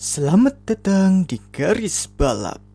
Selamat datang di garis balap.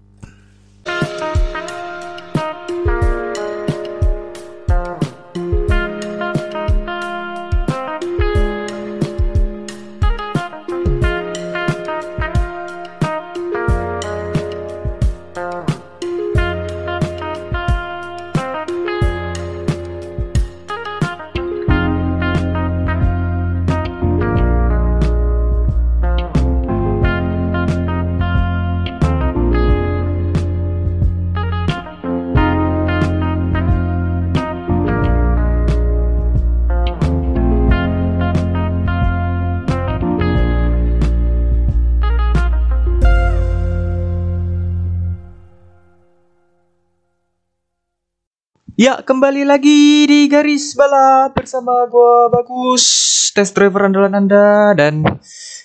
Ya, kembali lagi di garis balap bersama gua Bagus, test driver andalan Anda dan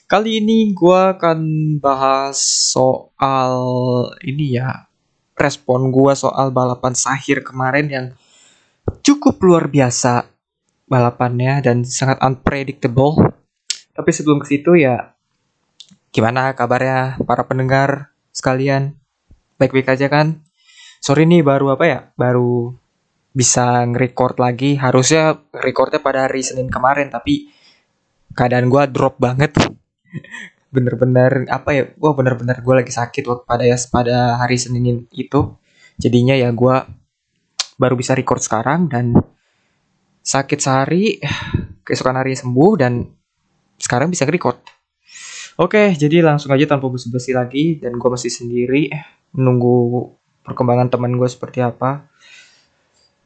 kali ini gua akan bahas soal ini ya, respon gua soal balapan Sahir kemarin yang cukup luar biasa balapannya dan sangat unpredictable. Tapi sebelum ke situ ya gimana kabarnya para pendengar sekalian? Baik-baik aja kan? Sorry nih baru apa ya? Baru bisa nge-record lagi. Harusnya recordnya pada hari Senin kemarin tapi keadaan gue drop banget. Bener-bener apa ya gue bener-bener gue lagi sakit waktu pada ya pada hari Senin itu. Jadinya ya gue baru bisa record sekarang dan sakit sehari keesokan hari sembuh dan sekarang bisa record oke jadi langsung aja tanpa basa-basi lagi dan gue masih sendiri menunggu perkembangan teman gue seperti apa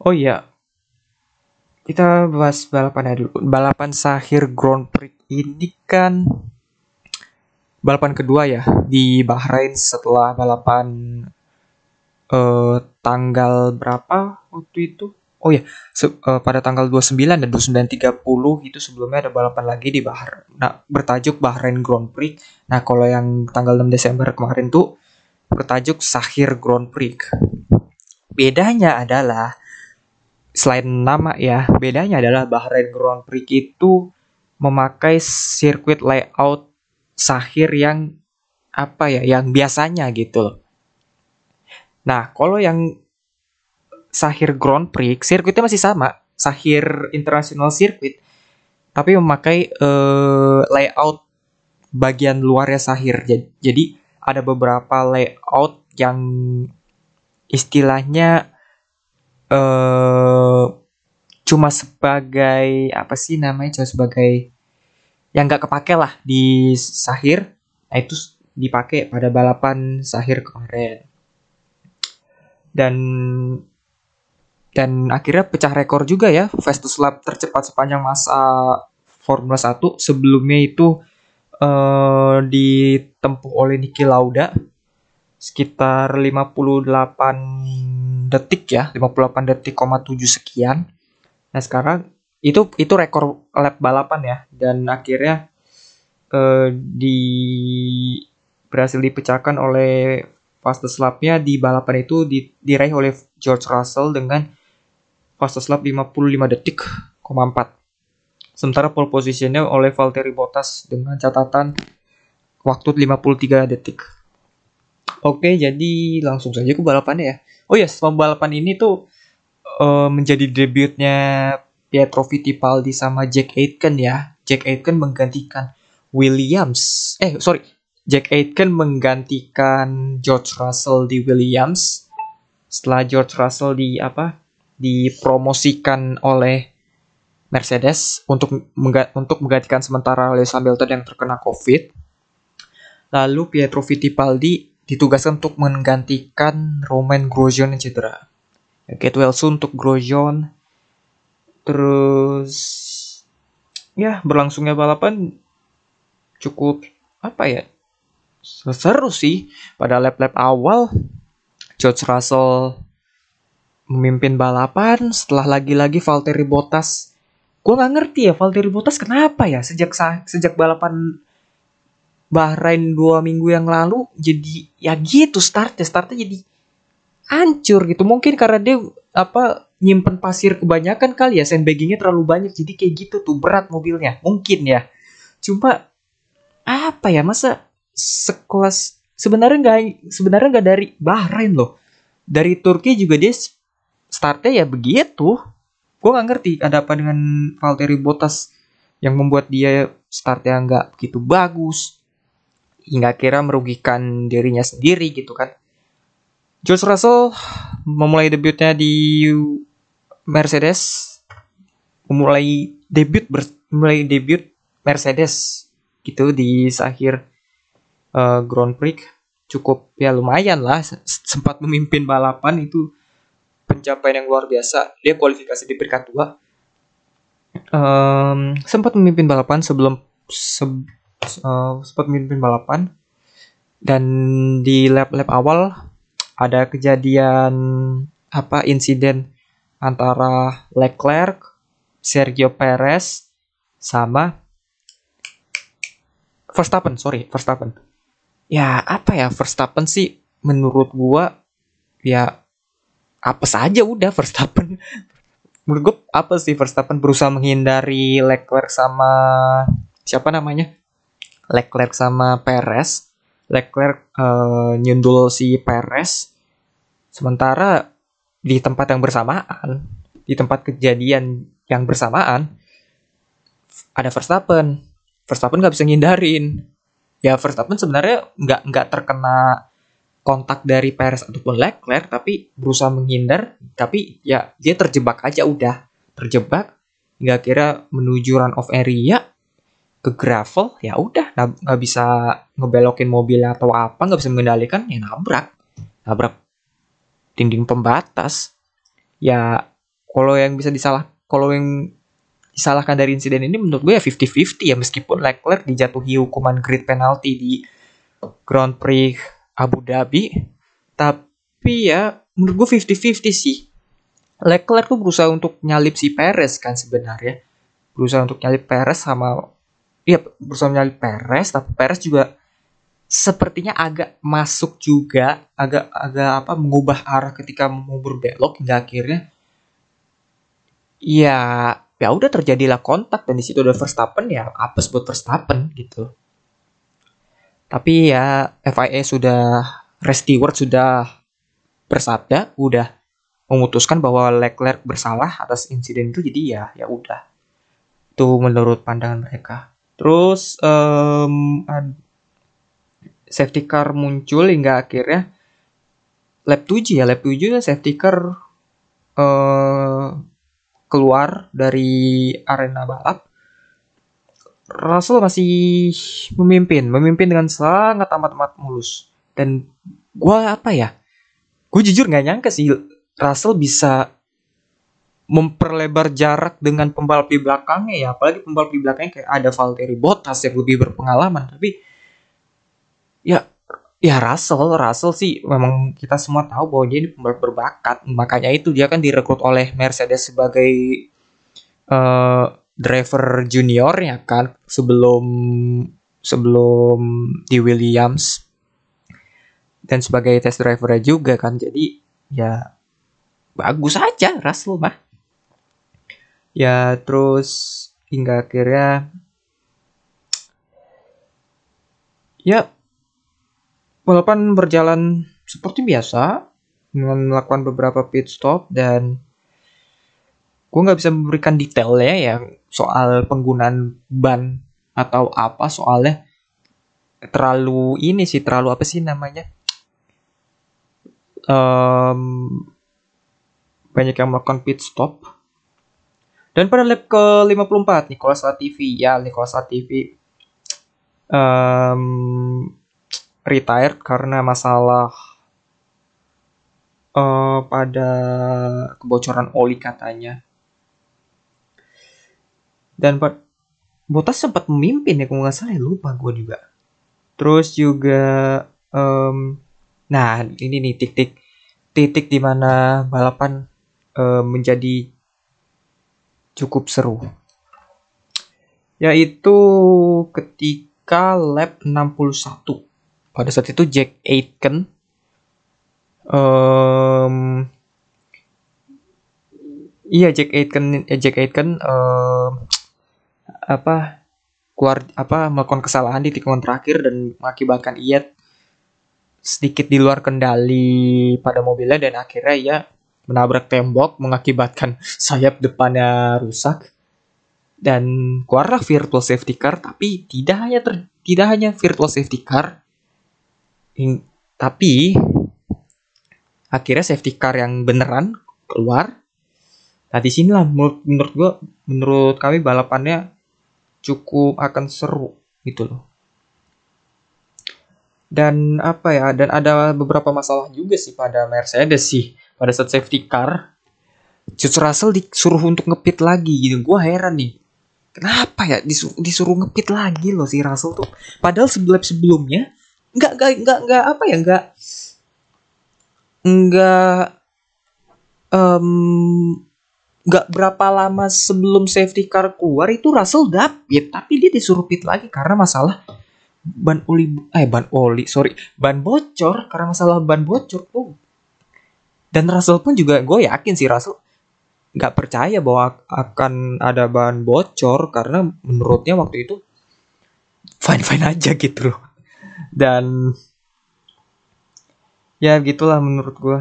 Oh iya, kita bahas balapan dulu. Balapan Sahir Grand Prix ini kan balapan kedua ya di Bahrain setelah balapan uh, tanggal berapa waktu itu? Oh ya, uh, pada tanggal 29 dan 29.30 itu sebelumnya ada balapan lagi di Bahrain. Nah, bertajuk Bahrain Grand Prix. Nah, kalau yang tanggal 6 Desember kemarin tuh bertajuk Sahir Grand Prix. Bedanya adalah selain nama ya, bedanya adalah Bahrain Grand Prix itu memakai sirkuit layout sahir yang apa ya, yang biasanya gitu Nah, kalau yang Sahir Grand Prix, sirkuitnya masih sama, Sahir International Circuit, tapi memakai uh, layout bagian luarnya Sahir. Jadi ada beberapa layout yang istilahnya uh, cuma sebagai apa sih namanya cuma sebagai yang gak kepake lah di Sahir. Nah itu dipakai pada balapan Sahir kemarin. Dan dan akhirnya pecah rekor juga ya Festus Lap tercepat sepanjang masa Formula 1 sebelumnya itu uh, ditempuh oleh Niki Lauda sekitar 58 detik ya 58 detik, 7 sekian nah sekarang itu itu rekor lap balapan ya dan akhirnya eh, di berhasil dipecahkan oleh fastest lapnya di balapan itu di, diraih oleh George Russell dengan fastest lap 55 detik, 4. Sementara pole positionnya oleh Valtteri Bottas dengan catatan waktu 53 detik. Oke, jadi langsung saja ke balapannya ya. Oh ya, yes, balapan ini tuh uh, menjadi debutnya Pietro Fittipaldi sama Jack Aitken ya. Jack Aitken menggantikan Williams. Eh, sorry. Jack Aitken menggantikan George Russell di Williams. Setelah George Russell di apa? dipromosikan oleh Mercedes untuk untuk menggantikan sementara Lewis Hamilton yang terkena COVID. Lalu Pietro Fittipaldi ditugaskan untuk menggantikan Roman Grosjean yang cedera. Ya, Kate Wilson untuk Grosjean. Terus ya berlangsungnya balapan cukup apa ya seru sih pada lap-lap awal George Russell memimpin balapan setelah lagi-lagi Valtteri Bottas gue nggak ngerti ya Valtteri Bottas kenapa ya sejak sejak balapan Bahrain dua minggu yang lalu jadi ya gitu startnya. Startnya jadi hancur gitu. Mungkin karena dia apa nyimpen pasir kebanyakan kali ya. Sandbaggingnya terlalu banyak jadi kayak gitu tuh berat mobilnya. Mungkin ya. Cuma apa ya masa sekelas sebenarnya nggak sebenarnya nggak dari Bahrain loh. Dari Turki juga dia startnya ya begitu. Gue nggak ngerti ada apa dengan Valtteri Bottas yang membuat dia startnya nggak begitu bagus hingga kira merugikan dirinya sendiri gitu kan George Russell memulai debutnya di Mercedes memulai debut ber, mulai debut Mercedes gitu di akhir uh, Grand Prix cukup ya lumayan lah sempat memimpin balapan itu pencapaian yang luar biasa. Dia kualifikasi di peringkat dua. Um, sempat memimpin balapan sebelum se, uh, sempat memimpin balapan. Dan di lap-lap awal ada kejadian apa insiden antara Leclerc, Sergio Perez sama Verstappen, sorry, Verstappen. Ya, apa ya Verstappen sih menurut gua ya apa saja udah Verstappen. Menurut gue apa sih Verstappen berusaha menghindari Leclerc sama siapa namanya Leclerc sama Perez. Leclerc uh, nyundul si Perez. Sementara di tempat yang bersamaan di tempat kejadian yang bersamaan ada Verstappen. Verstappen nggak bisa ngindarin. Ya Verstappen sebenarnya nggak nggak terkena kontak dari Perez ataupun Leclerc tapi berusaha menghindar. Tapi ya dia terjebak aja udah. Terjebak nggak kira menuju run off area ke gravel ya udah nggak bisa ngebelokin mobil atau apa nggak bisa mengendalikan ya nabrak. Nabrak dinding pembatas. Ya kalau yang bisa disalah kalau yang disalahkan dari insiden ini menurut gue ya 50-50 ya meskipun Leclerc dijatuhi hukuman grid penalty di Grand Prix Abu Dhabi. Tapi ya menurut gue 50-50 sih. Leclerc tuh berusaha untuk nyalip si Perez kan sebenarnya. Berusaha untuk nyalip Perez sama iya berusaha nyalip Perez tapi Perez juga sepertinya agak masuk juga agak agak apa mengubah arah ketika mau berbelok hingga akhirnya ya ya udah terjadilah kontak dan di situ ada Verstappen ya apes buat Verstappen gitu tapi ya FIA sudah Rest Stewart sudah bersabda, udah memutuskan bahwa Leclerc bersalah atas insiden itu jadi ya ya udah. Itu menurut pandangan mereka. Terus um, safety car muncul hingga akhirnya lap 7 ya, lap 7 safety car uh, keluar dari arena balap Russell masih memimpin, memimpin dengan sangat amat-amat mulus. Dan gue apa ya? Gue jujur nggak nyangka sih Russell bisa memperlebar jarak dengan pembalap di belakangnya ya. Apalagi pembalap di belakangnya kayak ada Valtteri Bottas yang lebih berpengalaman. Tapi ya ya Russell, Russell sih memang kita semua tahu bahwa dia ini pembalap berbakat. Makanya itu dia kan direkrut oleh Mercedes sebagai uh, driver junior ya kan sebelum sebelum di Williams dan sebagai test driver juga kan jadi ya bagus aja Russell mah ya terus hingga akhirnya ya balapan berjalan seperti biasa melakukan beberapa pit stop dan gue nggak bisa memberikan detailnya ya soal penggunaan ban atau apa soalnya terlalu ini sih terlalu apa sih namanya um, banyak yang melakukan pit stop dan pada lap ke 54 Nicolas Latifi. Ya Nicolas Latifi um, retired karena masalah uh, pada kebocoran oli katanya. Dan Botas sempat memimpin ya kalau nggak salah ya, lupa gue juga. Terus juga um, nah ini nih titik titik di mana balapan um, menjadi cukup seru. Yaitu ketika lap 61 pada saat itu Jack Aitken um, iya Jack Aitken eh, Jack Aitken um, apa keluar apa melakukan kesalahan di tikungan terakhir dan mengakibatkan ia sedikit di luar kendali pada mobilnya dan akhirnya ia menabrak tembok mengakibatkan sayap depannya rusak. Dan keluarlah virtual safety car tapi tidak hanya ter, tidak hanya virtual safety car. In, tapi akhirnya safety car yang beneran keluar. Nah di sinilah menurut menurut gua menurut kami balapannya cukup akan seru gitu loh. Dan apa ya dan ada beberapa masalah juga sih pada Mercedes sih pada saat safety car George Russell disuruh untuk ngepit lagi gitu. Gue heran nih kenapa ya disuruh, disuruh ngepit lagi loh si Russell tuh? Padahal sebelum sebelumnya nggak nggak nggak nggak apa ya nggak nggak um, nggak berapa lama sebelum safety car keluar itu Russell dapit. Tapi dia disuruh pit lagi karena masalah ban oli eh ban oli sorry ban bocor. Karena masalah ban bocor tuh dan Russell pun juga gue yakin sih Russell nggak percaya bahwa akan ada bahan bocor karena menurutnya waktu itu fine fine aja gitu loh. Dan ya gitulah menurut gue.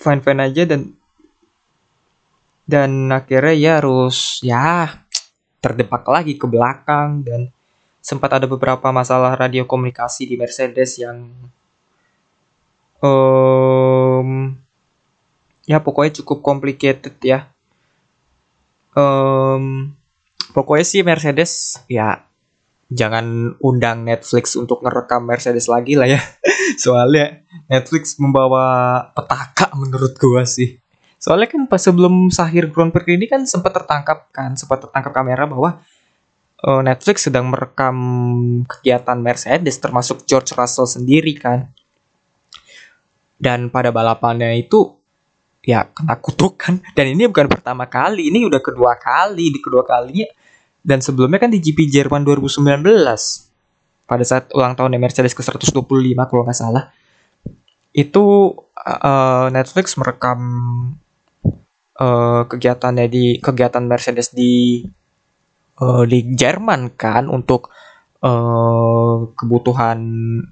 Fine fine aja dan dan akhirnya ya harus ya terdepak lagi ke belakang dan sempat ada beberapa masalah radio komunikasi di Mercedes yang um, ya pokoknya cukup complicated ya. Um, pokoknya sih Mercedes ya jangan undang Netflix untuk ngerekam Mercedes lagi lah ya. Soalnya Netflix membawa petaka menurut gua sih. Soalnya kan pas sebelum Sahir Grand Prix ini kan sempat tertangkap kan sempat tertangkap kamera bahwa uh, Netflix sedang merekam kegiatan Mercedes termasuk George Russell sendiri kan dan pada balapannya itu ya kena kutukan dan ini bukan pertama kali ini udah kedua kali di kedua kalinya. Dan sebelumnya kan di GP Jerman 2019 pada saat ulang tahun Mercedes ke 125 kalau nggak salah. Itu uh, Netflix merekam uh, kegiatannya di kegiatan Mercedes di uh, di Jerman kan untuk uh, kebutuhan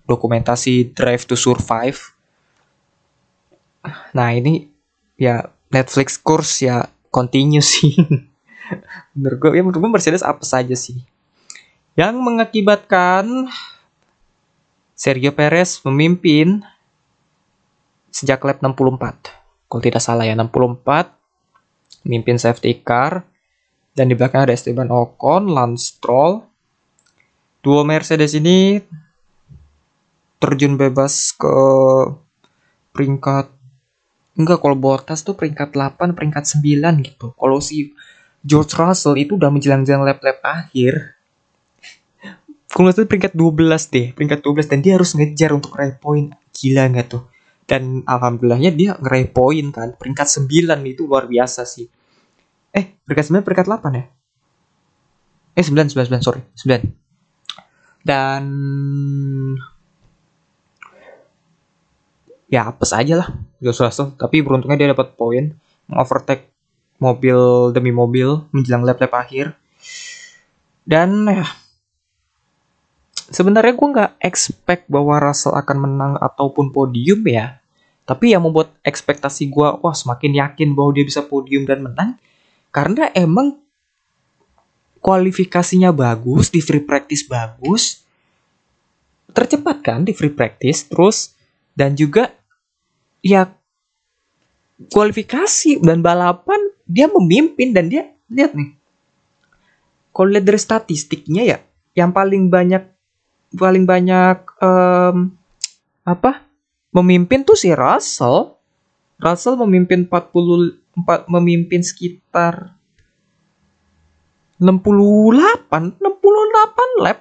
dokumentasi Drive to Survive. Nah ini ya Netflix course ya continue sih. menurut gue ya menurut gue Mercedes apa saja sih? Yang mengakibatkan Sergio Perez memimpin sejak lap 64 kalau tidak salah ya 64 memimpin safety car dan di belakang ada Esteban Ocon, Lance Stroll. Dua Mercedes ini terjun bebas ke peringkat Enggak, kalau Bottas tuh peringkat 8, peringkat 9 gitu. Kalau si George Russell itu udah menjelang-jelang lap-lap akhir. Kalau itu peringkat 12 deh, peringkat 12 dan dia harus ngejar untuk raih poin. Gila nggak tuh? Dan alhamdulillahnya dia ngeraih poin kan. Peringkat 9 itu luar biasa sih. Eh, peringkat 9 peringkat 8 ya? Eh, 9 9 9 sorry, 9. Dan ya apes aja lah. George Russell tapi beruntungnya dia dapat poin. Mengovertake mobil demi mobil menjelang lap-lap akhir. Dan ya. Sebenarnya gue nggak expect bahwa Russell akan menang ataupun podium ya. Tapi yang membuat ekspektasi gue wah semakin yakin bahwa dia bisa podium dan menang karena emang kualifikasinya bagus di free practice bagus tercepat kan di free practice terus dan juga ya kualifikasi dan balapan dia memimpin dan dia lihat nih. Kalau lihat dari statistiknya ya yang paling banyak paling banyak um, apa memimpin tuh si Russell. Russell memimpin 44 memimpin sekitar 68 68 lap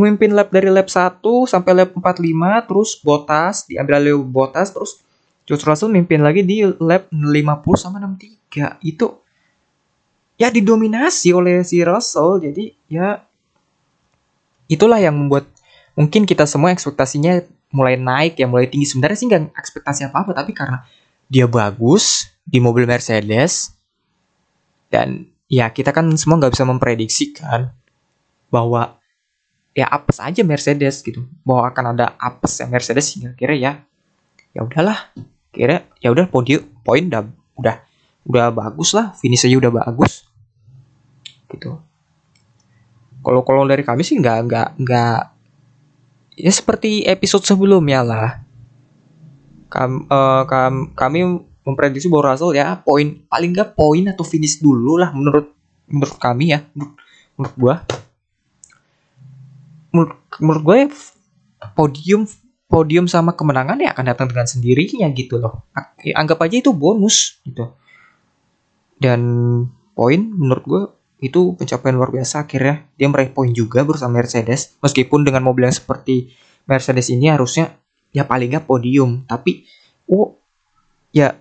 memimpin lap dari lap 1 sampai lap 45 terus Bottas diambil oleh Bottas terus George Russell memimpin lagi di lap 50 sama 63 itu ya didominasi oleh si Russell jadi ya itulah yang membuat mungkin kita semua ekspektasinya mulai naik ya mulai tinggi. Sebenarnya sih nggak ekspektasi apa apa tapi karena dia bagus di mobil Mercedes dan ya kita kan semua nggak bisa memprediksikan bahwa ya apes aja Mercedes gitu. Bahwa akan ada apes yang Mercedes hingga kira ya. Ya udahlah kira ya udah podium poin udah udah udah bagus lah finish aja udah bagus. Gitu. Kalau kalau dari kami sih nggak nggak nggak ya seperti episode sebelumnya lah. Kam, uh, kam, kami memprediksi bahwa Russell ya poin paling nggak poin atau finish dulu lah menurut menurut kami ya menurut, menurut gua menurut, menurut gue podium podium sama kemenangan ya akan datang dengan sendirinya gitu loh. Ya, anggap aja itu bonus gitu. Dan poin menurut gue itu pencapaian luar biasa akhirnya. Dia meraih poin juga bersama Mercedes. Meskipun dengan mobil yang seperti Mercedes ini harusnya ya paling nggak podium. Tapi oh ya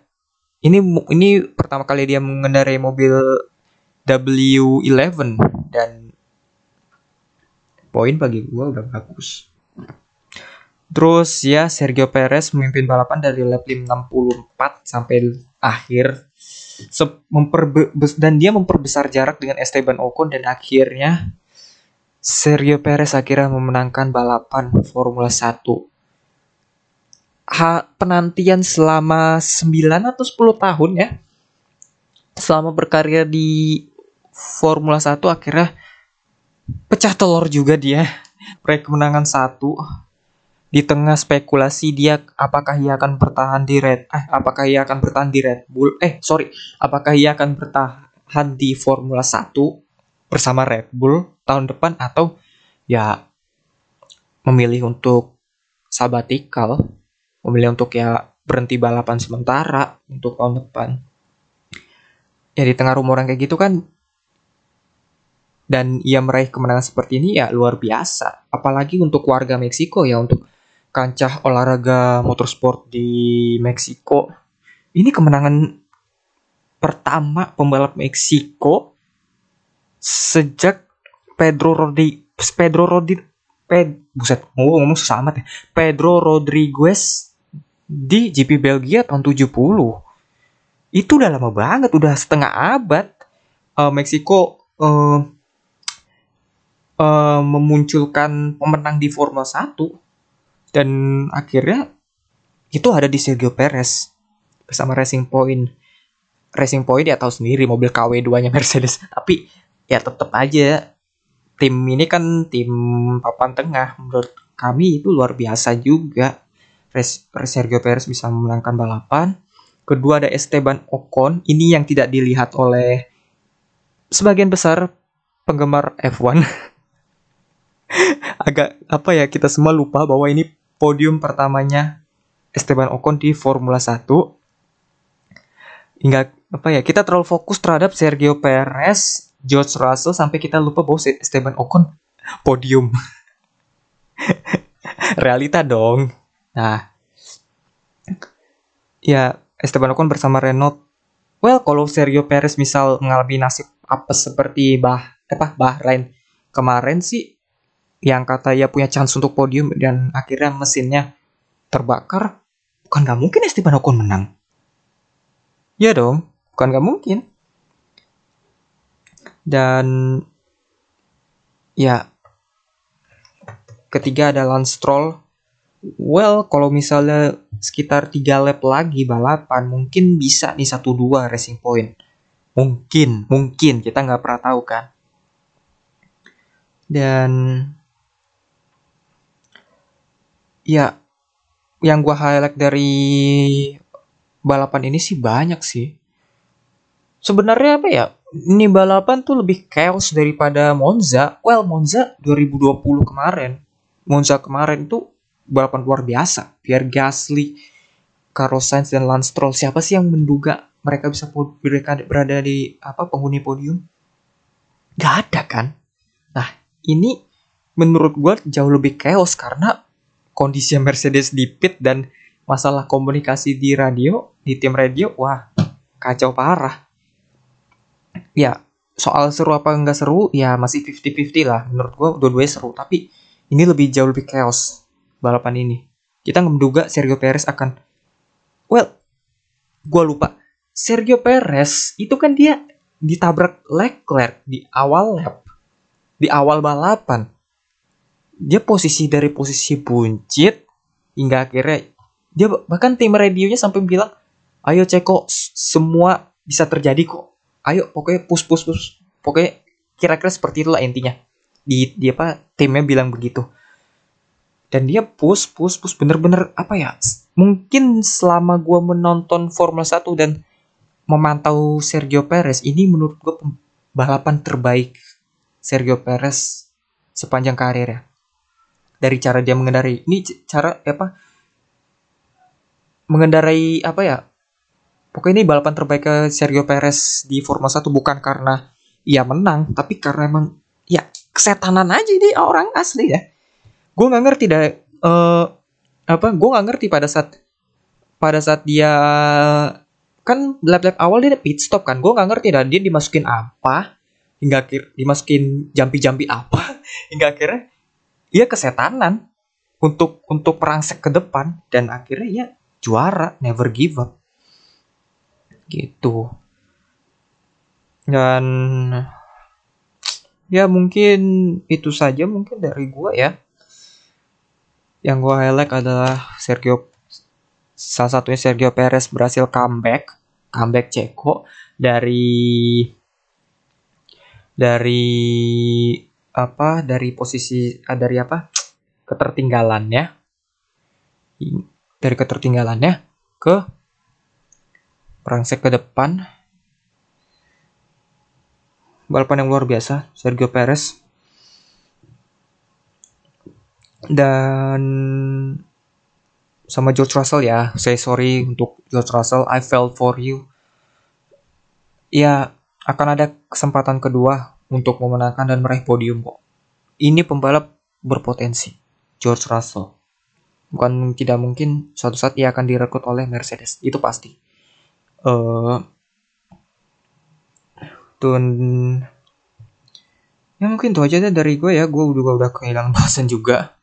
ini ini pertama kali dia mengendarai mobil W11 dan poin bagi gue udah bagus terus ya Sergio Perez memimpin balapan dari lap 64 sampai akhir dan dia memperbesar jarak dengan Esteban Ocon dan akhirnya Sergio Perez akhirnya memenangkan balapan Formula 1 ha, penantian selama 9 atau 10 tahun ya. Selama berkarya di Formula 1 akhirnya pecah telur juga dia. Proyek kemenangan satu di tengah spekulasi dia apakah ia akan bertahan di Red eh apakah ia akan bertahan di Red Bull eh sorry apakah ia akan bertahan di Formula 1 bersama Red Bull tahun depan atau ya memilih untuk sabatikal memilih untuk ya berhenti balapan sementara untuk tahun depan. Ya di tengah rumor yang kayak gitu kan dan ia meraih kemenangan seperti ini ya luar biasa. Apalagi untuk warga Meksiko ya untuk kancah olahraga motorsport di Meksiko. Ini kemenangan pertama pembalap Meksiko sejak Pedro Rodi Pedro Rodi Ped buset ngomong ngomong susah amat ya. Pedro Rodriguez di GP Belgia tahun 70. Itu udah lama banget, udah setengah abad. Uh, Meksiko uh, uh, memunculkan pemenang di Formula 1 dan akhirnya itu ada di Sergio Perez bersama Racing Point. Racing Point dia tahu sendiri mobil KW2-nya Mercedes, tapi ya tetap aja tim ini kan tim papan tengah menurut kami itu luar biasa juga Sergio Perez bisa memenangkan balapan. Kedua ada Esteban Ocon, ini yang tidak dilihat oleh sebagian besar penggemar F1. Agak apa ya, kita semua lupa bahwa ini podium pertamanya Esteban Ocon di Formula 1. Hingga apa ya, kita terlalu fokus terhadap Sergio Perez, George Russell sampai kita lupa bahwa Esteban Ocon podium. Realita dong. Nah, ya Esteban Ocon bersama Renault. Well, kalau Sergio Perez misal mengalami nasib apa seperti bah apa Bahrain kemarin sih yang kata ya punya chance untuk podium dan akhirnya mesinnya terbakar, bukan nggak mungkin Esteban Ocon menang. Ya dong, bukan nggak mungkin. Dan ya ketiga ada Lance Stroll Well, kalau misalnya sekitar tiga lap lagi balapan, mungkin bisa satu dua racing point. Mungkin, mungkin kita nggak pernah tahu kan. Dan ya, yang gua highlight dari balapan ini sih banyak sih. Sebenarnya apa ya? Ini balapan tuh lebih chaos daripada Monza. Well, Monza 2020 kemarin. Monza kemarin tuh balapan luar biasa. Pierre Gasly, Carlos Sainz dan Lance Stroll. Siapa sih yang menduga mereka bisa berada di apa penghuni podium? Gak ada kan? Nah, ini menurut gue jauh lebih chaos karena kondisi Mercedes di pit dan masalah komunikasi di radio, di tim radio, wah kacau parah. Ya, soal seru apa enggak seru, ya masih 50-50 lah. Menurut gue dua-duanya seru, tapi ini lebih jauh lebih chaos balapan ini. Kita menduga Sergio Perez akan well, gue lupa. Sergio Perez itu kan dia ditabrak Leclerc di awal lap, di awal balapan. Dia posisi dari posisi buncit hingga akhirnya dia bahkan tim radionya sampai bilang, "Ayo Ceko, semua bisa terjadi kok. Ayo pokoknya push push push." Pokoknya kira-kira seperti itulah intinya. Di dia apa timnya bilang begitu. Dan dia push push push bener-bener apa ya? Mungkin selama gua menonton Formula 1 dan memantau Sergio Perez ini menurut gue balapan terbaik Sergio Perez sepanjang karirnya dari cara dia mengendarai. Ini cara apa? Mengendarai apa ya? Pokoknya ini balapan terbaik ke Sergio Perez di Formula 1 bukan karena ia menang tapi karena emang ya kesetanan aja dia orang asli ya. Gue nggak ngerti dah uh, apa gue nggak ngerti pada saat pada saat dia kan lap-lap awal dia pit stop kan gue nggak ngerti dah dia dimasukin apa hingga akhir dimasukin jampi-jampi apa hingga akhirnya ia kesetanan. Untuk untuk perangsek ke depan. Dan akhirnya ya juara. Never give up. Gitu. Dan ya mungkin itu saja mungkin dari gue ya. Yang gue highlight adalah Sergio salah satunya Sergio Perez berhasil comeback. Comeback Ceko dari dari apa dari posisi ah, dari apa ketertinggalannya dari ketertinggalannya ke perangsek ke depan balapan yang luar biasa Sergio Perez dan sama George Russell ya. Saya sorry untuk George Russell. I fell for you. Ya, akan ada kesempatan kedua untuk memenangkan dan meraih podium kok. Ini pembalap berpotensi. George Russell. Bukan tidak mungkin suatu saat ia akan direkrut oleh Mercedes. Itu pasti. Uh, dan ya mungkin itu aja deh dari gue ya. Gue juga udah kehilangan bahasan juga.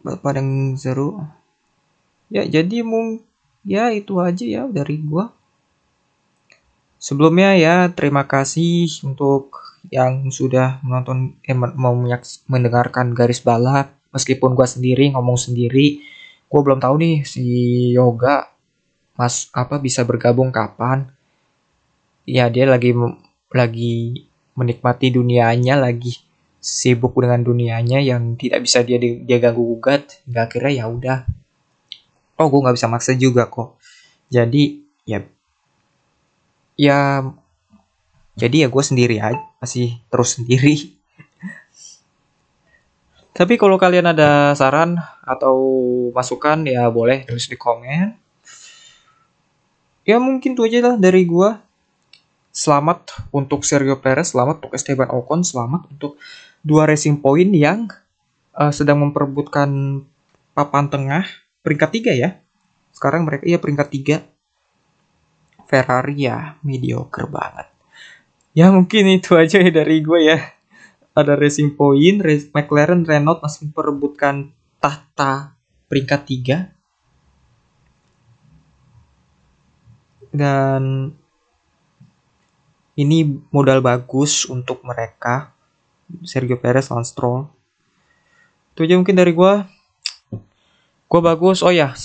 yang seru ya jadi mung ya itu aja ya dari gua sebelumnya ya terima kasih untuk yang sudah menonton eh, mau mendengarkan garis balap. Meskipun gua sendiri ngomong sendiri gua belum tahu nih si yoga mas apa bisa bergabung kapan. Ya dia lagi lagi menikmati dunianya lagi sibuk dengan dunianya yang tidak bisa dia dia ganggu gugat. Nggak akhirnya ya udah. Oh gue nggak bisa maksa juga kok. Jadi ya ya jadi ya gue sendiri aja masih terus sendiri tapi kalau kalian ada saran atau masukan ya boleh tulis di komen ya mungkin tuh aja lah dari gue selamat untuk Sergio Perez selamat untuk Esteban Ocon selamat untuk dua racing point yang uh, sedang memperebutkan papan tengah peringkat tiga ya. Sekarang mereka iya peringkat tiga. Ferrari ya mediocre banget. Ya mungkin itu aja ya dari gue ya. Ada Racing Point, McLaren, Renault masih memperebutkan tahta peringkat tiga. Dan ini modal bagus untuk mereka Sergio Perez lawan Stroll itu aja mungkin dari gue gue bagus oh ya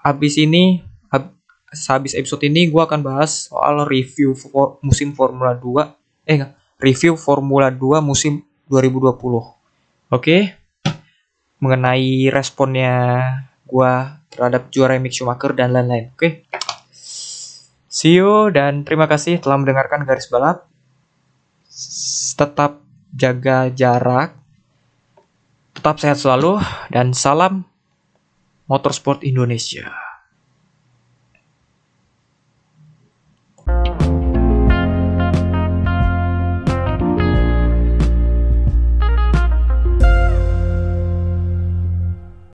abis ini hab, habis episode ini gue akan bahas soal review for, musim Formula 2 eh review Formula 2 musim 2020 oke okay? mengenai responnya gue terhadap juara Mick Schumacher dan lain-lain oke okay? see you dan terima kasih telah mendengarkan garis balap tetap jaga jarak, tetap sehat selalu, dan salam motorsport Indonesia.